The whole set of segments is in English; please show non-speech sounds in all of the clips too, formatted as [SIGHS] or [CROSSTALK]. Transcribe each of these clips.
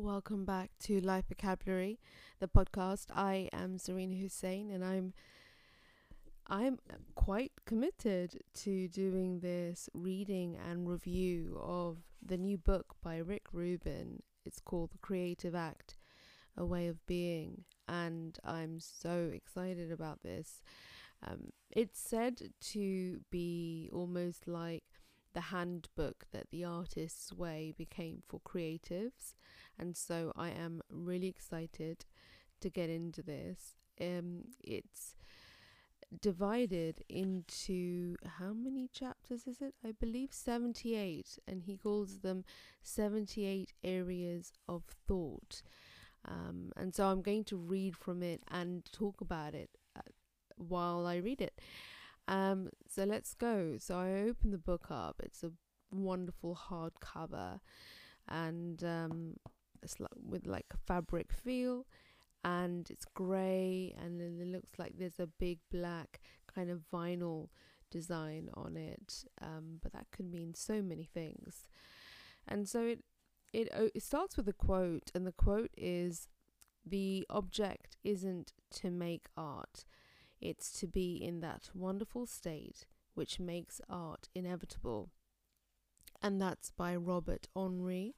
Welcome back to Life Vocabulary, the podcast. I am Serena Hussein, and I'm I'm quite committed to doing this reading and review of the new book by Rick Rubin. It's called The Creative Act: A Way of Being, and I'm so excited about this. Um, it's said to be almost like the handbook that the artist's way became for creatives and so I am really excited to get into this. Um, it's divided into how many chapters is it? I believe 78, and he calls them 78 areas of thought. Um, and so I'm going to read from it and talk about it uh, while I read it. Um, so let's go. So I open the book up. It's a wonderful hardcover, and um, like with like a fabric feel and it's grey and it looks like there's a big black kind of vinyl design on it um, but that could mean so many things. And so it it it starts with a quote and the quote is the object isn't to make art. It's to be in that wonderful state which makes art inevitable. And that's by Robert Henri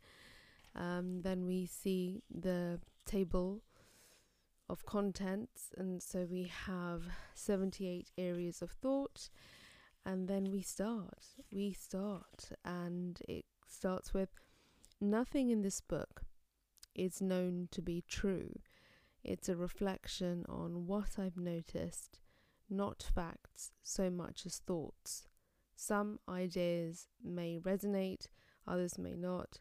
um, then we see the table of contents, and so we have 78 areas of thought, and then we start. We start, and it starts with nothing in this book is known to be true. It's a reflection on what I've noticed, not facts so much as thoughts. Some ideas may resonate, others may not.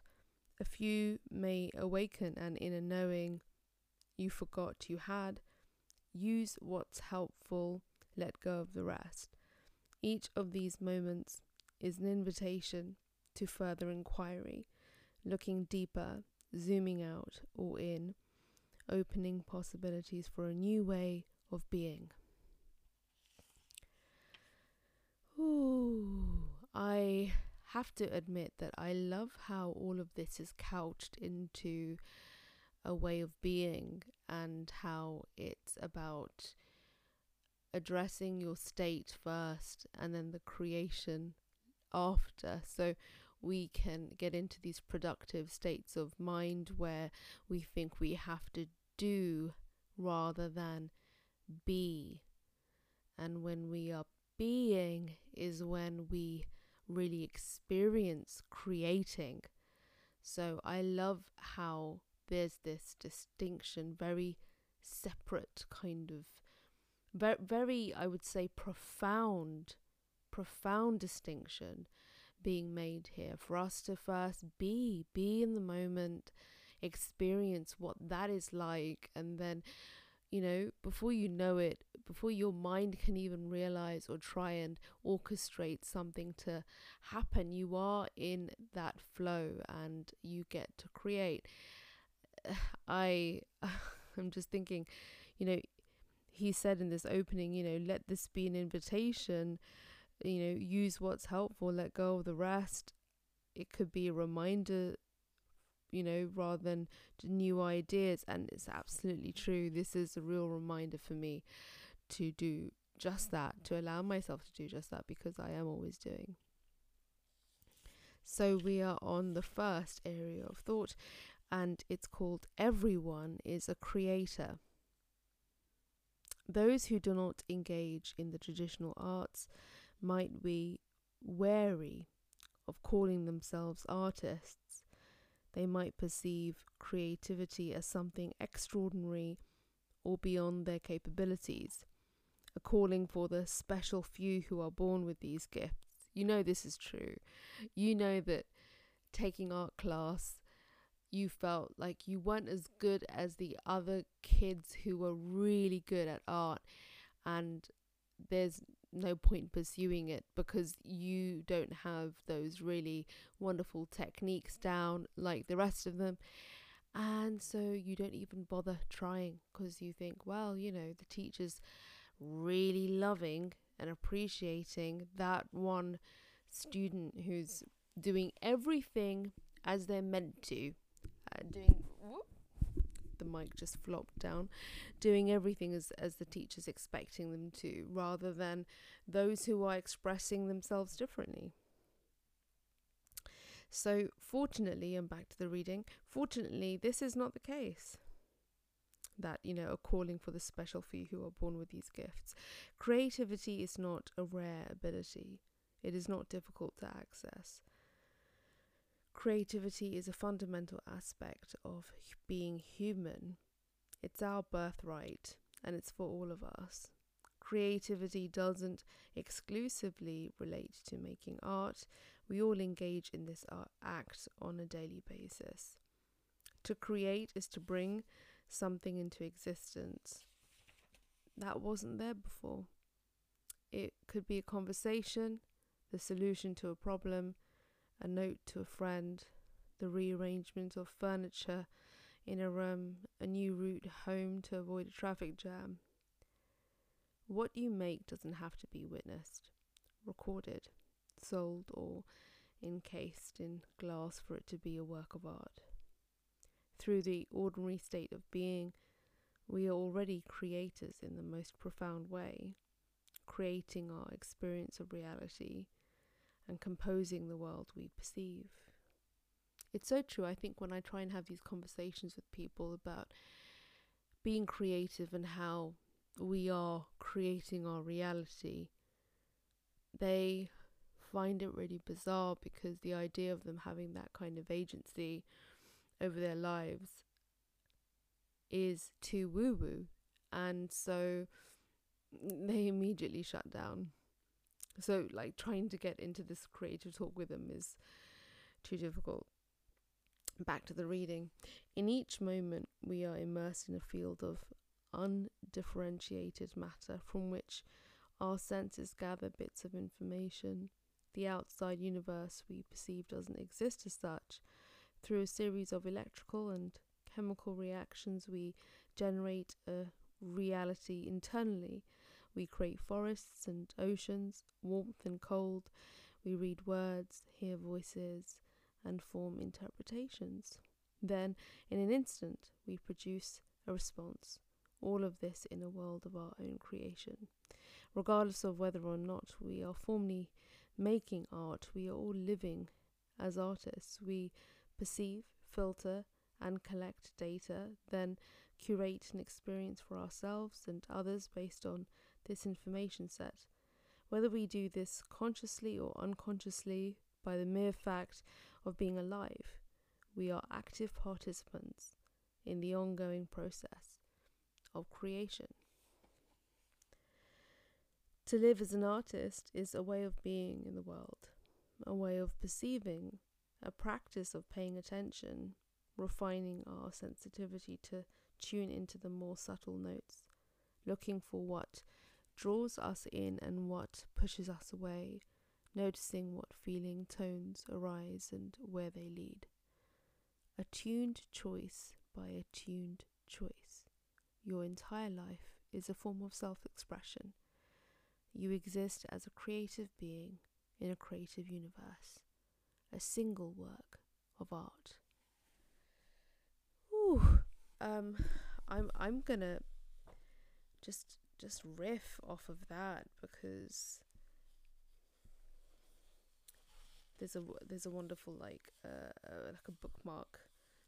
A few may awaken an inner knowing you forgot you had. Use what's helpful, let go of the rest. Each of these moments is an invitation to further inquiry, looking deeper, zooming out or in, opening possibilities for a new way of being. Ooh, I have to admit that I love how all of this is couched into a way of being and how it's about addressing your state first and then the creation after. So we can get into these productive states of mind where we think we have to do rather than be. And when we are being is when we really experience creating. So I love how there's this distinction, very separate kind of, very, very I would say, profound, profound distinction being made here for us to first be, be in the moment, experience what that is like, and then you know, before you know it, before your mind can even realize or try and orchestrate something to happen, you are in that flow and you get to create. [SIGHS] I [LAUGHS] I'm just thinking, you know, he said in this opening, you know, let this be an invitation, you know, use what's helpful, let go of the rest. It could be a reminder you know, rather than new ideas. And it's absolutely true. This is a real reminder for me to do just that, to allow myself to do just that because I am always doing. So we are on the first area of thought, and it's called Everyone is a Creator. Those who do not engage in the traditional arts might be wary of calling themselves artists they might perceive creativity as something extraordinary or beyond their capabilities, a calling for the special few who are born with these gifts. You know this is true. You know that taking art class, you felt like you weren't as good as the other kids who were really good at art, and there's no point pursuing it because you don't have those really wonderful techniques down like the rest of them. And so you don't even bother trying because you think, well, you know, the teacher's really loving and appreciating that one student who's doing everything as they're meant to, uh, doing whoop, the mic just flopped down, doing everything as as the teacher's expecting them to, rather than those who are expressing themselves differently. So, fortunately, and back to the reading, fortunately, this is not the case. That, you know, a calling for the special few who are born with these gifts. Creativity is not a rare ability, it is not difficult to access. Creativity is a fundamental aspect of being human. It's our birthright, and it's for all of us. Creativity doesn't exclusively relate to making art, we all engage in this act on a daily basis. To create is to bring something into existence that wasn't there before. It could be a conversation, the solution to a problem, a note to a friend, the rearrangement of furniture in a room, a new route home to avoid a traffic jam. What you make doesn't have to be witnessed, recorded sold or encased in glass for it to be a work of art. Through the ordinary state of being, we are already creators in the most profound way, creating our experience of reality and composing the world we perceive. It's so true, I think, when I try and have these conversations with people about being creative and how we are creating our reality, they find it really bizarre because the idea of them having that kind of agency over their lives is too woo woo. And so they immediately shut down. So, like, trying to get into this creative talk with them is too difficult. Back to the reading. In each moment, we are immersed in a field of undifferentiated matter from which our senses gather bits of information the outside universe we perceive doesn't exist as such. Through a series of electrical and chemical reactions, we generate a reality internally. We create forests and oceans, warmth and cold. We read words, hear voices, and form interpretations. Then, in an instant, we produce a response. All of this in a world of our own creation. Regardless of whether or not we are formally making art. We are all living as artists. We perceive, filter, and collect data, then curate an experience for ourselves and others based on this information set. Whether we do this consciously or unconsciously by the mere fact of being alive, we are active participants in the ongoing process of creation. To live as an artist is a way of being in the world, a way of perceiving, a practice of paying attention, refining our sensitivity to tune into the more subtle notes, looking for what draws us in and what pushes us away, noticing what feeling tones arise and where they lead. Attuned choice by attuned choice. Your entire life is a form of self expression you exist as a creative being in a creative universe, a single work of art. Ooh, um, I'm I'm gonna just just riff off of that because there's a there's a wonderful like uh, uh like a bookmark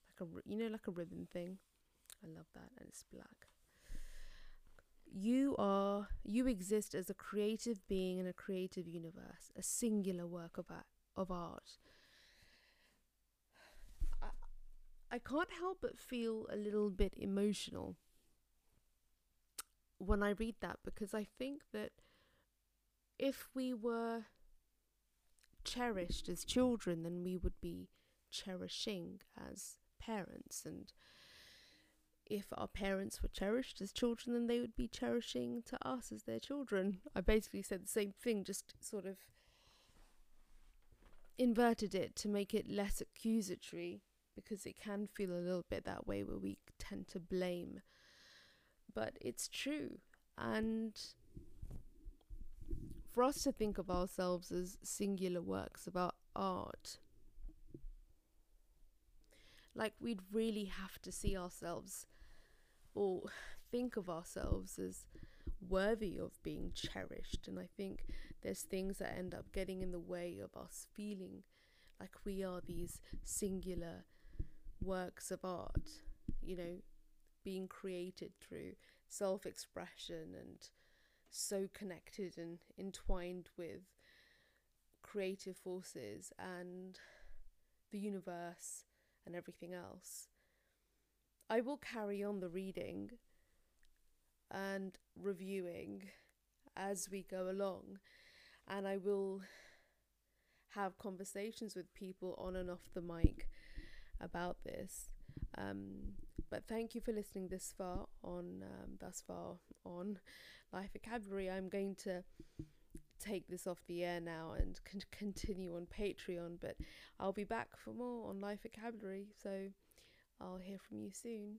like a you know like a ribbon thing. I love that and it's black you are you exist as a creative being in a creative universe a singular work of art, of art I, I can't help but feel a little bit emotional when i read that because i think that if we were cherished as children then we would be cherishing as parents and if our parents were cherished as children, then they would be cherishing to us as their children. I basically said the same thing, just sort of inverted it to make it less accusatory because it can feel a little bit that way where we tend to blame. But it's true. And for us to think of ourselves as singular works of art, like we'd really have to see ourselves or think of ourselves as worthy of being cherished. And I think there's things that end up getting in the way of us feeling like we are these singular works of art, you know, being created through self expression and so connected and entwined with creative forces and the universe and everything else. I will carry on the reading and reviewing as we go along, and I will have conversations with people on and off the mic about this. Um, but thank you for listening this far on um, thus far on Life Vocabulary. I'm going to take this off the air now and con- continue on Patreon, but I'll be back for more on Life Vocabulary. So I'll hear from you soon.